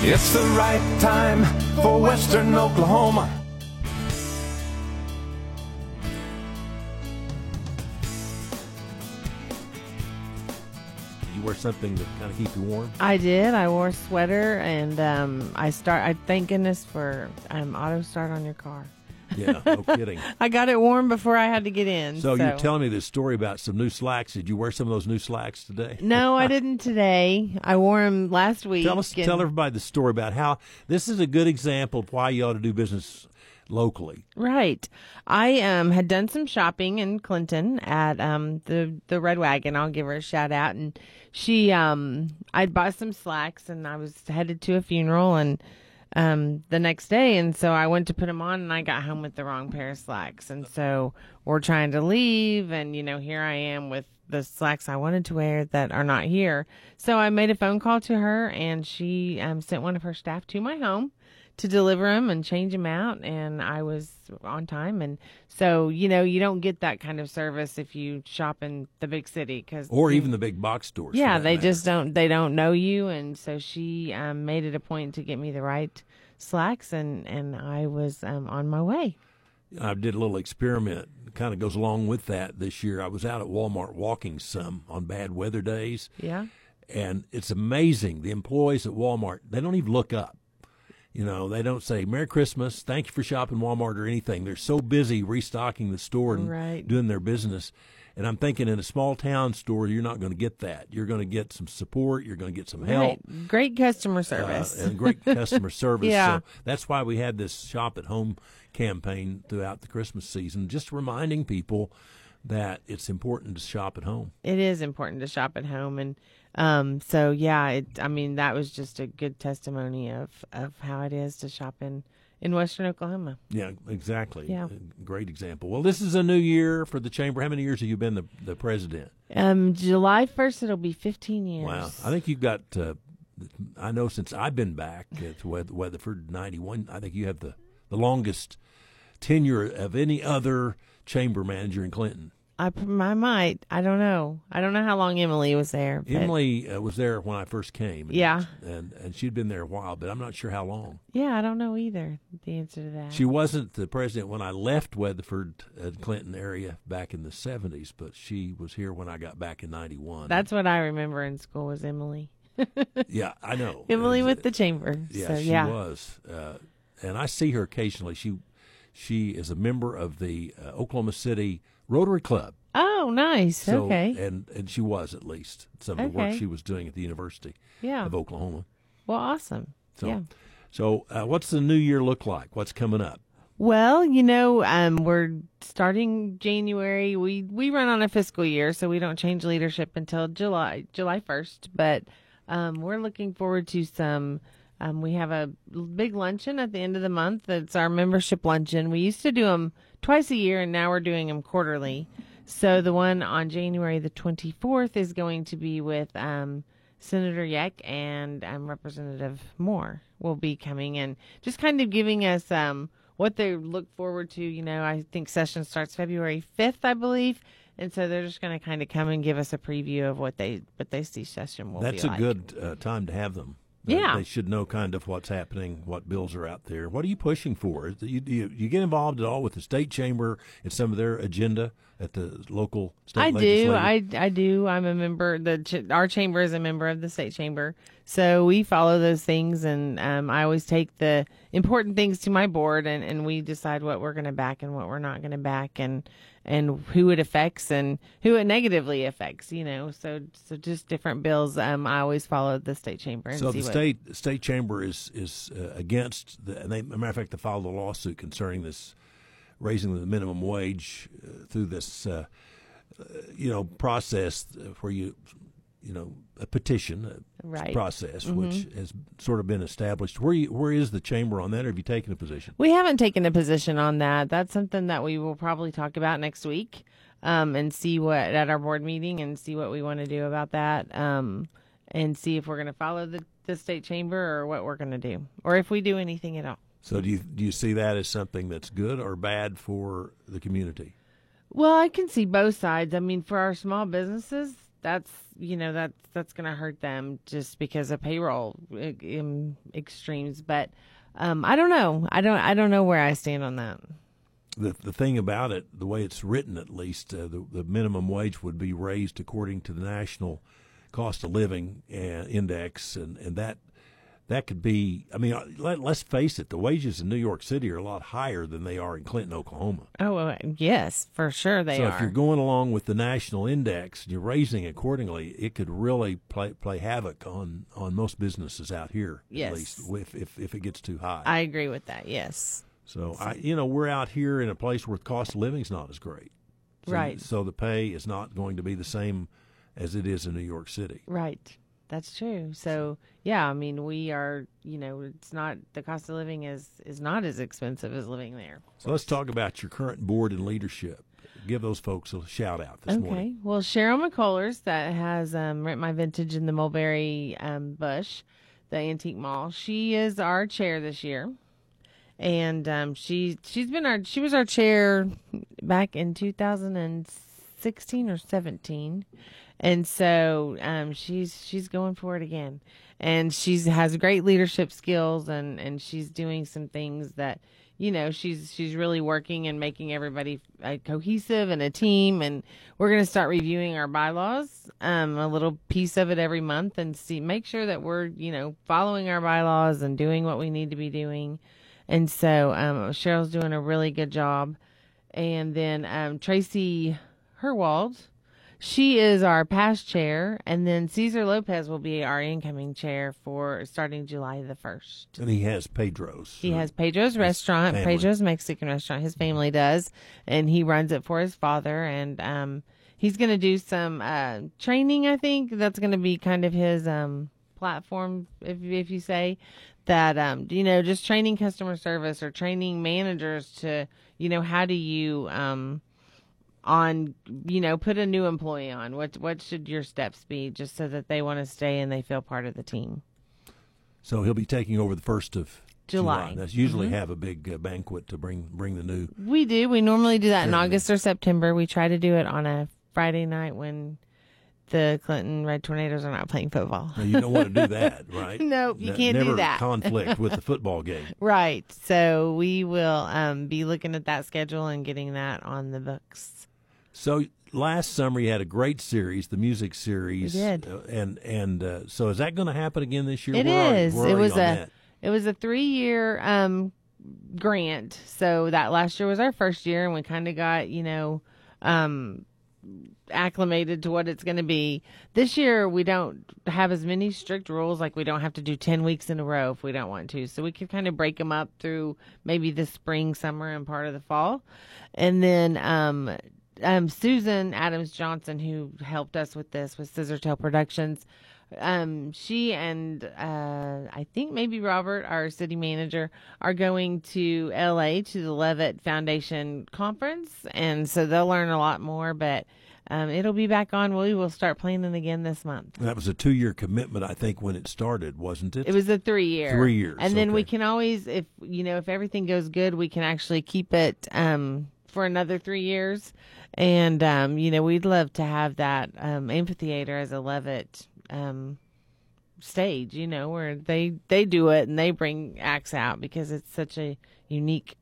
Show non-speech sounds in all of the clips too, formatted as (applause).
It's the right time for Western Oklahoma. You wear something to kind of keep you warm. I did. I wore a sweater, and um, I start. I thank goodness for um, auto start on your car. Yeah, no (laughs) kidding. I got it warm before I had to get in. So, So, you're telling me this story about some new slacks. Did you wear some of those new slacks today? No, I (laughs) didn't today. I wore them last week. Tell us, and- tell everybody the story about how this is a good example of why you ought to do business locally. Right. I um had done some shopping in Clinton at um the the Red Wagon. I'll give her a shout out and she um I bought some slacks and I was headed to a funeral and um the next day. And so I went to put them on and I got home with the wrong pair of slacks. And so we're trying to leave and you know here I am with the slacks I wanted to wear that are not here. So I made a phone call to her and she um sent one of her staff to my home to deliver them and change them out and I was on time and so you know you don't get that kind of service if you shop in the big city cuz Or even the big box stores. yeah they matter. just don't they don't know you and so she um, made it a point to get me the right slacks and and I was um, on my way I did a little experiment. Kind of goes along with that this year. I was out at Walmart walking some on bad weather days, yeah and it's amazing. The employees at Walmart they don't even look up. You know, they don't say "Merry Christmas," "Thank you for shopping Walmart" or anything. They're so busy restocking the store and Right. doing their business. And I'm thinking in a small town store, you're not going to get that. You're going to get some support. You're going to get some help. right great customer uh, service and great (laughs) customer service. Yeah. So that's why we had this shop at home campaign throughout the Christmas season, just reminding people that it's important to shop at home. it is important to shop at home and um so yeah it i mean that was just a good testimony of of how it is to shop in in western oklahoma Yeah, exactly. Yeah. A Great example. Well, this is a new year for the chamber. How many years have you been the, the president? um july 1st it'll be 15 years Wow. I think you've got, uh, I know since I've been back at Weatherford 91, I think you have the, the longest tenure of any other chamber manager in Clinton. I, I might i don't know i don't know how long emily was there but- Emily uh, was there when I first came. and- Yeah. and and she'd been there a while, but I'm not sure how long. yeah i don't know either the answer to that She wasn't the president when I left Weatherford and Clinton area back in the 70s, but she was here when I got back in 91. that's what i remember in school was emily (laughs) yeah, I know. emily And, with uh, the chamber yeah, so she yeah was, uh, and I see her occasionally. She she is a member of the uh, Oklahoma City Rotary Club. oh nice So, okay and and she was at least some of the work she was doing at the University yeah of Oklahoma. well awesome So, yeah so uh, what's the new year look like? What's coming up? Well, you know, um, we're starting January. We we run on a fiscal year, so we don't change leadership until July July first. But um, we're looking forward to some. Um, we have a big luncheon at the end of the month. It's our membership luncheon. We used to do them twice a year, and now we're doing them quarterly. So the one on January the twenty fourth is going to be with um, Senator Jech and um, Representative Moore will be coming and just kind of giving us um, what they look forward to. You know, I think session starts February 5th, I believe. And so they're just going to kind of come and give us a preview of what they what they see session will That's a like. good uh, time to have them. They- Yeah. they should know kind of what's happening, what bills are out there. What are you pushing for? You, you, you get involved at all with the state chamber and some of their agenda at the local state I do. I, I do. I'm a member. The ch- our chamber is a member of the state chamber, so we follow those things, and um, I always take the important things to my board, and, and we decide what we're going to back and what we're not going to back, and and who it affects and who it negatively affects. You know, so so just different bills. Um, I always follow the state chamber So the what. state state chamber is is uh, against the. And they, as a matter of fact, they filed a lawsuit concerning this raising the minimum wage uh, through this, uh, uh, you know, process where you, you know, a petition Right. Mm-hmm. process which has sort of been established. Where you, where is the chamber on that? Or have you taken a position? We haven't taken a position on that. That's something that we will probably talk about next week, um, and see what at our board meeting and see what we want to do about that, um, and see if we're going to follow the, the state chamber or what we're going to do, or if we do anything at all. So do you do you see that as something that's good or bad for the community? Well, I can see both sides. I mean, for our small businesses, that's you know that's that's going to hurt them just because of payroll extremes. But um, I don't know. I don't I don't know where I stand on that. The the thing about it, the way it's written, at least, uh, the the minimum wage would be raised according to the national cost of living uh, index, and and that that could be. I mean, uh, let, us face it. The wages in New York City are a lot higher than they are in Clinton, Oklahoma. Oh, yes, for sure they so are. So if you're going along with the national index and you're raising accordingly, it could really play play havoc on on most businesses out here. Yes. At least if if, if it gets too high. I agree with that. Yes. So I, you know, we're out here in a place where the cost of living's not as great. So, right. So the pay is not going to be the same as it is in New York City. Right. That's true. So yeah, I mean, we are, you know, it's not the cost of living is is not as expensive as living there. So let's talk about your current board and leadership. Give those folks a shout out this okay. morning. Okay. Well, Cheryl McCullers that has um, rent my vintage in the Mulberry um, Bush, the antique mall. She is our chair this year, and um, she she's been our she was our chair back in 2016 or 17 and so um, she's she's going for it again, and she's has great leadership skills, and and she's doing some things that you know she's she's really working and making everybody uh, cohesive and a team. And we're going to start reviewing our bylaws um a little piece of it every month and see make sure that we're you know following our bylaws and doing what we need to be doing. And so um cheryl's doing a really good job. And then um tracy herwald she is our past chair, and then Cesar Lopez will be our incoming chair for starting July the 1st. And he has Pedro's. He has Pedro's restaurant, family. Pedro's Mexican restaurant. His family does, and he runs it for his father. And um, he's going to do some uh, training, I think. That's going to be kind of his um, platform, if, if you say that, um, you know, just training customer service or training managers to, you know, how do you. On you know put a new employee on what what should your steps be just so that they want to stay and they feel part of the team so he'll be taking over the first of July. July. That's usually mm-hmm. have a big uh, banquet to bring bring the new. We do. We normally do that in August or September. We try to do it on a Friday night when the Clinton Red Tornadoes are not playing football. Now, you don't want to do (laughs) that, right? nope, you can't do that. conflict with the (laughs) football game. Right. So we will um, be looking at that schedule and getting that on the books. So last summer you had a great series, the music series. We did. Uh, and and uh, so is that going to happen again this year? It is. Already, it was a that. it was a three year um, grant. So that last year was our first year, and we kind of got you know um, acclimated to what it's going to be. This year we don't have as many strict rules. Like we don't have to do ten weeks in a row if we don't want to. So we can kind of break them up through maybe the spring, summer, and part of the fall, and then. Um, um, Susan Adams Johnson, who helped us with this with Scissor Scissortail Productions, um, she and uh, I think maybe Robert, our city manager, are going to LA to the Levitt Foundation conference, and so they'll learn a lot more. But um, it'll be back on. We will start planning again this month. That was a two-year commitment, I think, when it started, wasn't it? It was a three-year. Three years, and then okay. we can always, if you know, if everything goes good, we can actually keep it um, for another three years. And um, you know, we'd love to have that um, amphitheater as a Levitt um, stage. You know, where they they do it and they bring acts out because it's such a unique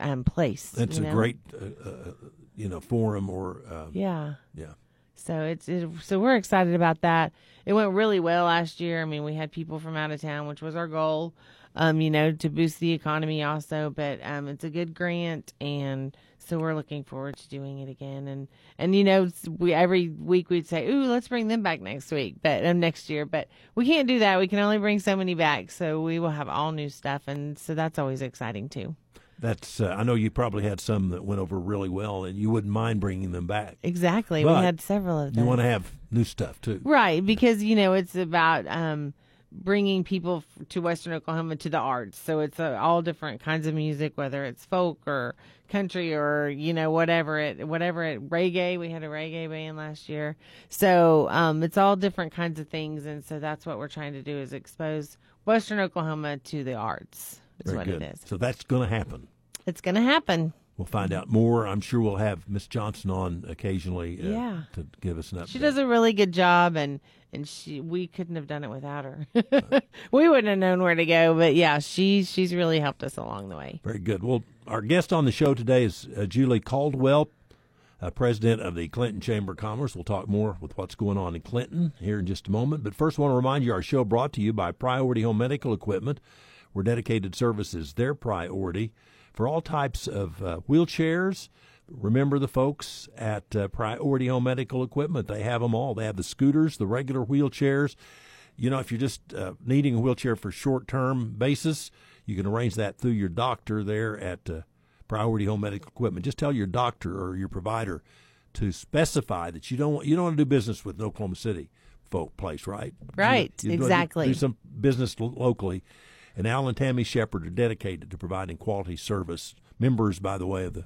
um, place. It's you a know? great, uh, uh, you know, forum or uh, yeah, yeah. So it's it, so we're excited about that. It went really well last year. I mean, we had people from out of town, which was our goal. Um, you know, to boost the economy also, but um, it's a good grant and so we're looking forward to doing it again. And and you know we every week we'd say ooh let's bring them back next week but um, next year. But we can't do that. We can only bring so many back. So we will have all new stuff. And so that's always exciting too. That's uh, i know you probably had some that went over really well and you wouldn't mind bringing them back. Exactly. But we had several of them you want to have new stuff too. Right. Because you know it's about um bringing people to Western Oklahoma to the arts. So it's uh, all different kinds of music, whether it's folk or country or you know whatever it whatever it reggae. We had a reggae band last year, so um, it's all different kinds of things, and so that's what we're trying to do is expose Western Oklahoma to the arts. Is Very what good. it is. So that's going to happen. It's going to happen. We'll find out more. I'm sure we'll have Miss Johnson on occasionally uh, Yeah. to give us an update. She does a really good job, and and she we couldn't have done it without her. (laughs) we wouldn't have known where to go, but yeah, she she's really helped us along the way. Very good. Well, our guest on the show today is uh, Julie Caldwell, uh, president of the Clinton Chamber of Commerce. We'll talk more with what's going on in Clinton here in just a moment. But first, I want to remind you our show brought to you by Priority Home Medical Equipment, where dedicated service is their priority for all types of uh, wheelchairs. Remember the folks at uh, Priority Home Medical Equipment. They have them all. They have the scooters, the regular wheelchairs. You know, if you're just uh, needing a wheelchair for short term basis, you can arrange that through your doctor there at uh, Priority Home Medical Equipment. Just tell your doctor or your provider to specify that you don't want, you don't want to do business with an Oklahoma City folk place, right? Right, You- you exactly. Do some business locally, and Al and Tammy Shepard are dedicated to providing quality service. Members, by the way, of the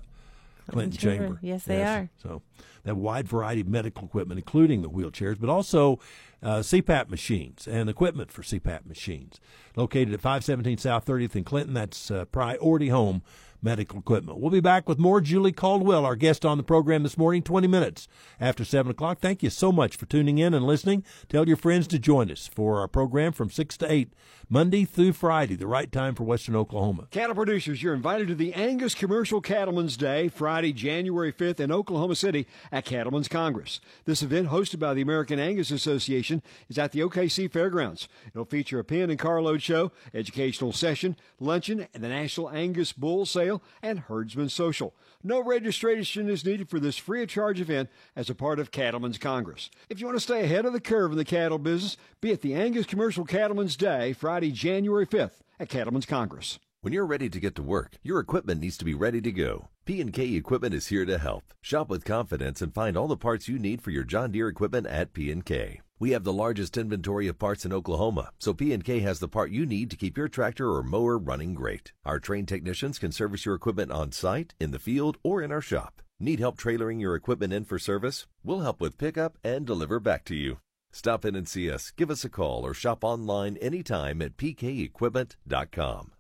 Clinton Chamber. Chamber. Yes, they are. So they have a wide variety of medical equipment, including the wheelchairs, but also uh, CPAP machines and equipment for CPAP machines. Located at 517 South 30th in Clinton, that's uh, Priority Home Medical Equipment. We'll be back with more Julie Caldwell, our guest on the program this morning, 20 minutes after 7 o'clock. Thank you so much for tuning in and listening. Tell your friends to join us for our program from 6 to 8, Monday through Friday, the right time for Western Oklahoma. Cattle producers, you're invited to the Angus Commercial Cattlemen's Day, Friday, January 5th in Oklahoma City at Cattlemen's Congress. This event, hosted by the American Angus Association, is at the OKC Fairgrounds. It'll feature a pin and carload show, educational session, luncheon, and the National Angus Bull Sale and Herdsman Social. No registration is needed for this free of charge event as a part of Cattlemen's Congress. If you want to stay ahead of the curve in the cattle business, be at the Angus Commercial Cattlemen's Day, Friday, January 5th at Cattlemen's Congress. When you're ready to get to work, your equipment needs to be ready to go. P&K Equipment is here to help. Shop with confidence and find all the parts you need for your John Deere equipment at P&K. We have the largest inventory of parts in Oklahoma, so P&K has the part you need to keep your tractor or mower running great. Our trained technicians can service your equipment on site, in the field, or in our shop. Need help trailering your equipment in for service? We'll help with pickup and deliver back to you. Stop in and see us, give us a call, or shop online anytime at pkequipment.com.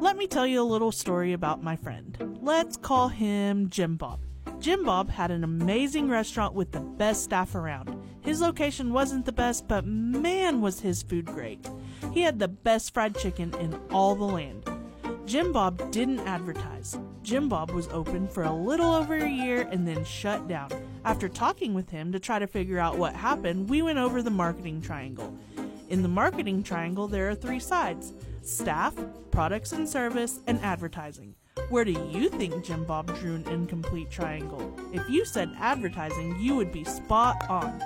Let me tell you a little story about my friend. Let's call him Jim Bob. Jim Bob had an amazing restaurant with the best staff around. His location wasn't the best, but man was his food great. He had the best fried chicken in all the land. Jim Bob didn't advertise. Jim Bob was open for a little over a year and then shut down. After talking with him to try to figure out what happened, we went over the marketing triangle. In the marketing triangle, there are three sides staff, products and service, and advertising. Where do you think Jim Bob drew an incomplete triangle? If you said advertising, you would be spot on.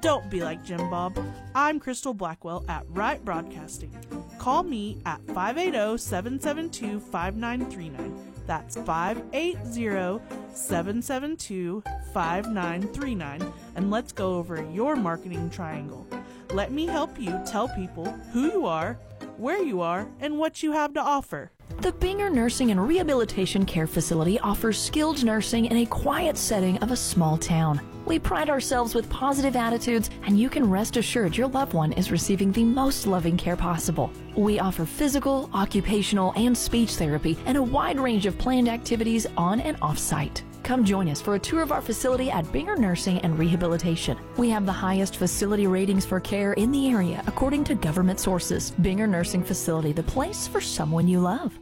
Don't be like Jim Bob. I'm Crystal Blackwell at Right Broadcasting. Call me at 580 772 5939. That's 580 772 5939. And let's go over your marketing triangle. Let me help you tell people who you are, where you are, and what you have to offer. The Binger Nursing and Rehabilitation Care Facility offers skilled nursing in a quiet setting of a small town. We pride ourselves with positive attitudes, and you can rest assured your loved one is receiving the most loving care possible. We offer physical, occupational, and speech therapy and a wide range of planned activities on and off site. Come join us for a tour of our facility at Binger Nursing and Rehabilitation. We have the highest facility ratings for care in the area according to government sources. Binger Nursing Facility, the place for someone you love.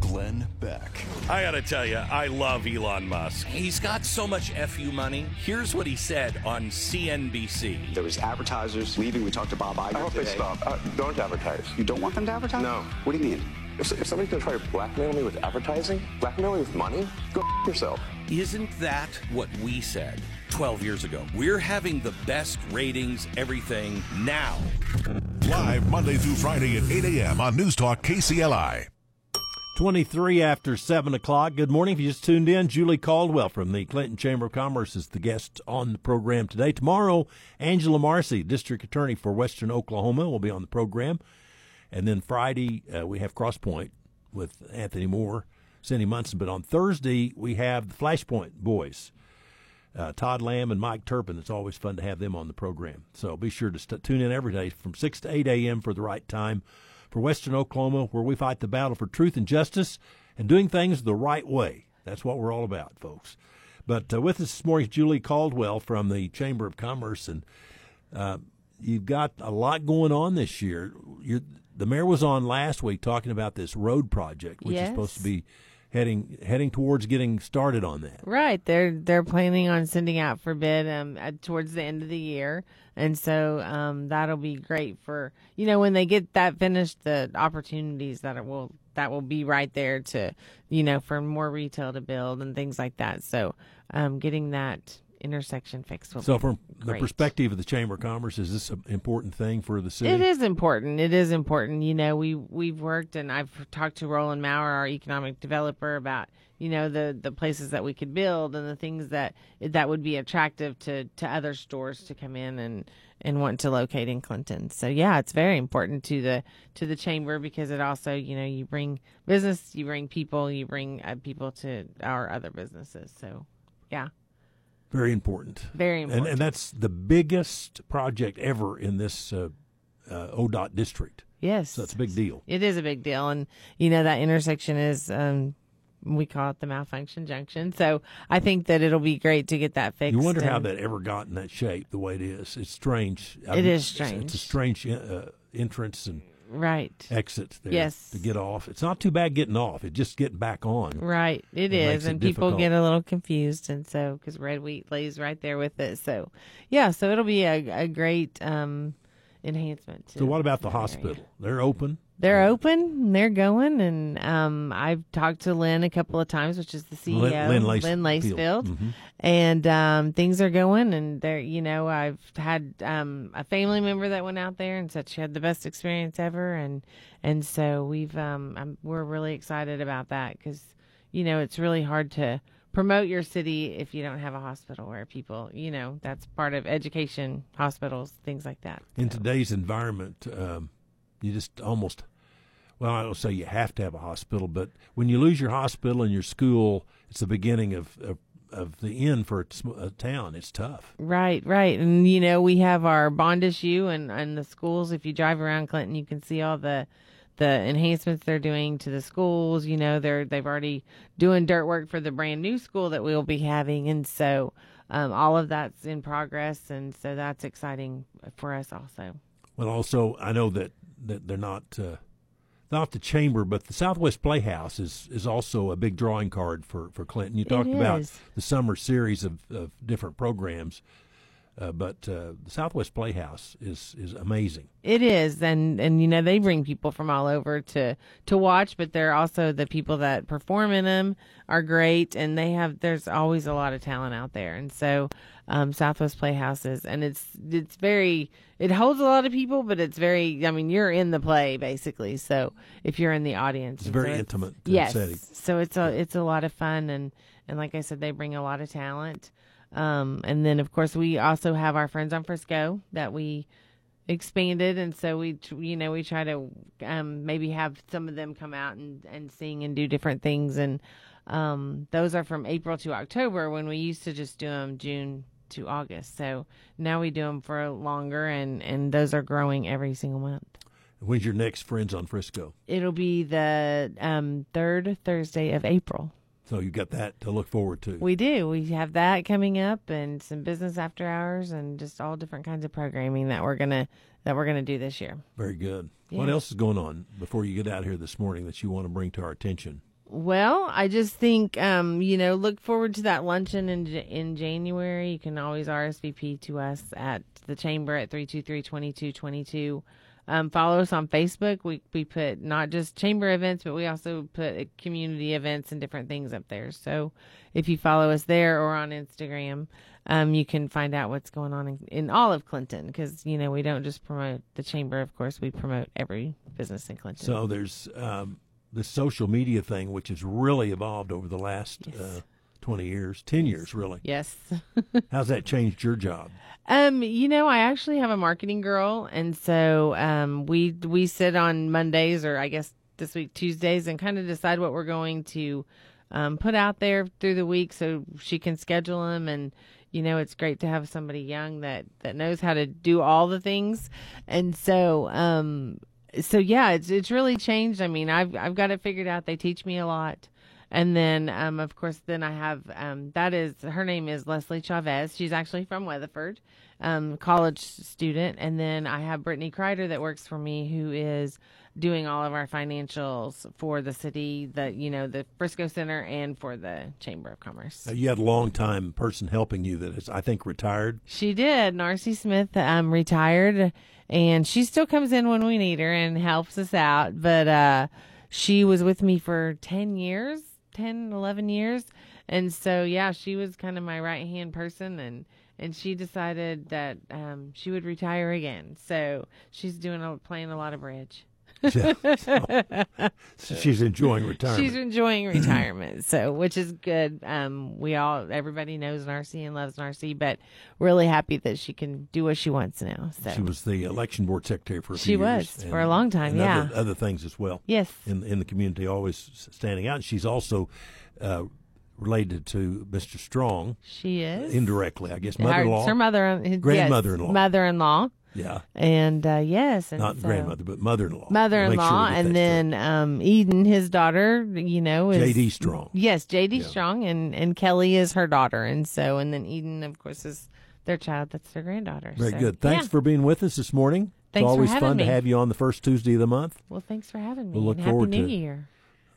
Glenn Beck. I gotta tell you, I love Elon Musk. He's got so much FU money. Here's what he said on CNBC. There was advertisers leaving. We talked to Bob Iger I hope today. they stop. Uh, don't advertise. You don't want them to advertise? No. What do you mean? If, if somebody's going to try to blackmail me with advertising, blackmail me with money, go f- yourself. Isn't that what we said 12 years ago? We're having the best ratings, everything now. Live Monday through Friday at 8 a.m. on News Talk KCLI. 23 after 7 o'clock. Good morning. If you just tuned in, Julie Caldwell from the Clinton Chamber of Commerce is the guest on the program today. Tomorrow, Angela Marsee, District Attorney for Western Oklahoma, will be on the program. And then Friday, uh, we have Crosspoint with Anthony Moore, Cindy Munson. But on Thursday, we have the Flashpoint boys, uh, Todd Lamb and Mike Turpin. It's always fun to have them on the program. So be sure to st- tune in every day from 6 to 8 a.m. for the right time for Western Oklahoma, where we fight the battle for truth and justice and doing things the right way. That's what we're all about, folks. But uh, with us this morning Julie Caldwell from the Chamber of Commerce, and uh, you've got a lot going on this year. You're, the mayor was on last week talking about this road project, which Yes. is supposed to be heading heading towards getting started on that. Right. They're they're planning on sending out for bid um at, towards the end of the year. And so um that'll be great for you know when they get that finished the opportunities that it will that will be right there to you know for more retail to build and things like that. So um getting that intersection fixed So, from the perspective of the Chamber of Commerce, is this an important thing for the city? It is important. It is important. You know, we we've worked and I've talked to Roland Maurer, our economic developer, about you know the the places that we could build and the things that that would be attractive to to other stores to come in and and want to locate in Clinton. So yeah, it's very important to the to the chamber because it also you know you bring business, you bring people, you bring uh, people to our other businesses. So yeah. Very important. Very And, important. and that's the biggest project ever in this uh, uh, ODOT district. Yes. So that's a big deal. It is a big deal, and you know that intersection is um, we call it the malfunction junction. So I think that it'll be great to get that fixed. You wonder how that ever got in that shape the way it is. It's strange. It is it's- strange. It's, a strange uh, entrance and right, exit there Yes. to get off. It's not too bad getting off. It's just getting back on. right. It It is, makes it and people difficult. get a little confused, and so because red wheat lays right there with it. So yeah, so it'll be a, a great um, enhancement. To So what about the area. hospital? They're open. They're open. They're going, and um, I've talked to Lynn a couple of times, which is the CEO, Lynn- Lynn Lace- Lacefield, Field. Mhm. and um, things are going. And they're, you know, I've had um, a family member that went out there and said she had the best experience ever, and and so we've um, I'm, we're really excited about that because you know it's really hard to promote your city if you don't have a hospital where people, you know, that's part of education, hospitals, things like that. In today's environment, um, you just almost, well, I don't say you have to have a hospital, but when you lose your hospital and your school, it's the beginning of, of, of the end for a, town. It's tough. Right, right. And you know, we have our bond issue and and the schools. If you drive around Clinton, you can see all the the enhancements they're doing to the schools. You know, they're they've already doing dirt work for the brand new school that we'll be having, and so um, all of that's in progress, and so that's exciting for us also. Well, also, I know that, that they're not uh, not the chamber, but the Southwest Playhouse is, is also a big drawing card for, for Clinton. You talked about the summer series of, of different programs, uh, but uh, the Southwest Playhouse is, is amazing. It is, and and you know they bring people from all over to to watch, but they're also the people that perform in them are great, and they have there's always a lot of talent out there, and so um, Southwest Playhouses, and it's it's very it holds a lot of people, but it's very I mean you're in the play basically, so if you're in the audience, It's very so intimate, uh, yes, setting. so it's a it's a lot of fun, and and like I said, they bring a lot of talent. Um, and then of course we also have our friends on Frisco that we expanded. And so we you know we try to um maybe have some of them come out and and sing and do different things. And um those are from April to October when we used to just do them June to August. So now we do them for longer and and those are growing every single month. When's your next Friends on Frisco? it'll be the um third Thursday of April So you got that to look forward to. We do. We have that coming up, and some business after hours, and just all different kinds of programming that we're gonna that we're gonna do this year. Very good. What else is going on before you get out here this morning that you want to bring to our attention? Well, I just think um, you know, look forward to that luncheon in in January. You can always RSVP to us at the chamber at 323-2222. Um, follow us on Facebook. We we put not just chamber events, but we also put community events and different things up there. So if you follow us there or on Instagram, um, you can find out what's going on in, in all of Clinton because you know we don't just promote the chamber. Of course, we promote every business in Clinton. So there's um, this social media thing, which has really evolved over the last uh, 20 years, 10 years, really. yes. (laughs) How's that changed your job? Um, you know, I actually have a marketing girl, and so um, we we sit on Mondays or I guess this week Tuesdays and kind of decide what we're going to um, put out there through the week, so she can schedule them. And you know, it's great to have somebody young that that knows how to do all the things. And so, um, so yeah, it's it's really changed. I mean, I've I've got it figured out. They teach me a lot. And then, um, of course, then I have um, that is her name is Leslie Chavez. She's actually from Weatherford, um, college student. And then I have Brittany Kreider that works for me, who is doing all of our financials for the city, the you know the Frisco Center, and for the Chamber of Commerce. Uh, you had a long time person helping you that is, I think, retired. She did. Narcy Smith um, retired, and she still comes in when we need her and helps us out. But uh, she was with me for 10 years, 10, 11 years. And so, yeah, she was kind of my right hand person. And, and she decided that um, she would retire again. So she's doing a, playing a lot of bridge. So, (laughs) so she's enjoying retirement. She's enjoying retirement, so which is good. Um, we all, everybody knows Narcy and loves Narcy, but really happy that she can do what she wants now. So she was the election board secretary for a she was for a long time. yeah, other, other, things as well. Yes, in in the community, always standing out. She's also. Uh, related to Mr. Strong. She is indirectly, I guess. Mother-in-law, her, her mother, grandmother-in-law, yes, mother-in-law. Yeah. And uh, yes, and not so, grandmother, but mother-in-law. Mother-in-law, sure and then um, Eden, his daughter. You know, is J.D. Strong. Yes, J.D. Yeah. Strong, and and Kelly is her daughter, and so and then Eden, of course, is their child. That's their granddaughter. Very so, good. Thanks yeah. for being with us this morning. Thanks it's always fun me. to have you on the first Tuesday of the month. Well, thanks for having me. We'll look forward Happy New to Year.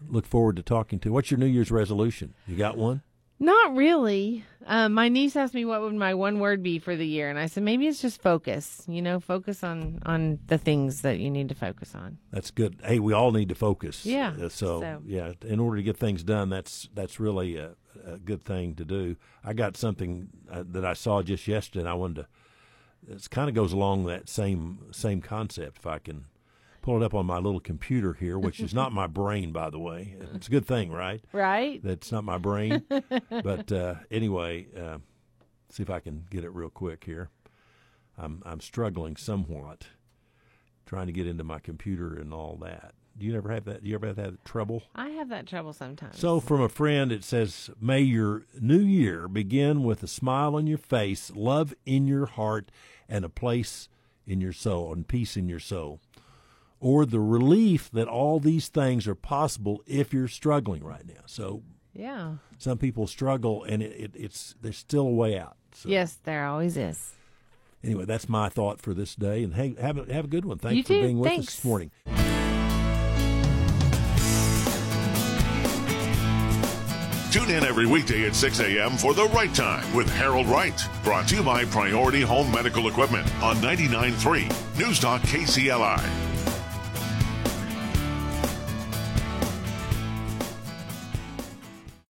Look forward to talking to. What's your New Year's resolution? You got one? Not really. Um, my niece asked me what would my one word be for the year, and I said maybe it's just focus. You know, focus on on the things that you need to focus on. That's good. Hey, we all need to focus. Yeah. Uh, so, so. yeah, in order to get things done, that's that's really a, a good thing to do. I got something uh, that I saw just yesterday, and I wanted to. It kind of goes along that same same concept. If I can pull it up on my little computer here, which is not my (laughs) brain, by the way. It's a good thing, right? Right. That's not my brain. (laughs) but uh, anyway, uh, see if I can get it real quick here. I'm I'm struggling somewhat, trying to get into my computer and all that. Do you ever have that? Do you ever have that trouble? I have that trouble sometimes. So, from a friend, it says, May your new year begin with a smile on your face, love in your heart, and a place in your soul, and peace in your soul. Or the relief that all these things are possible if you're struggling right now. So, yeah, some people struggle, and it, it, it's there's still a way out. So, yes, there always is. Anyway, that's my thought for this day, and hey, have a have a good one. Thanks You for too. being with Thanks. us this morning. Tune in every weekday at 6 a.m. for The Right Time with Harold Wright. Brought to you by Priority Home Medical Equipment on 99.3 News Talk KCLI.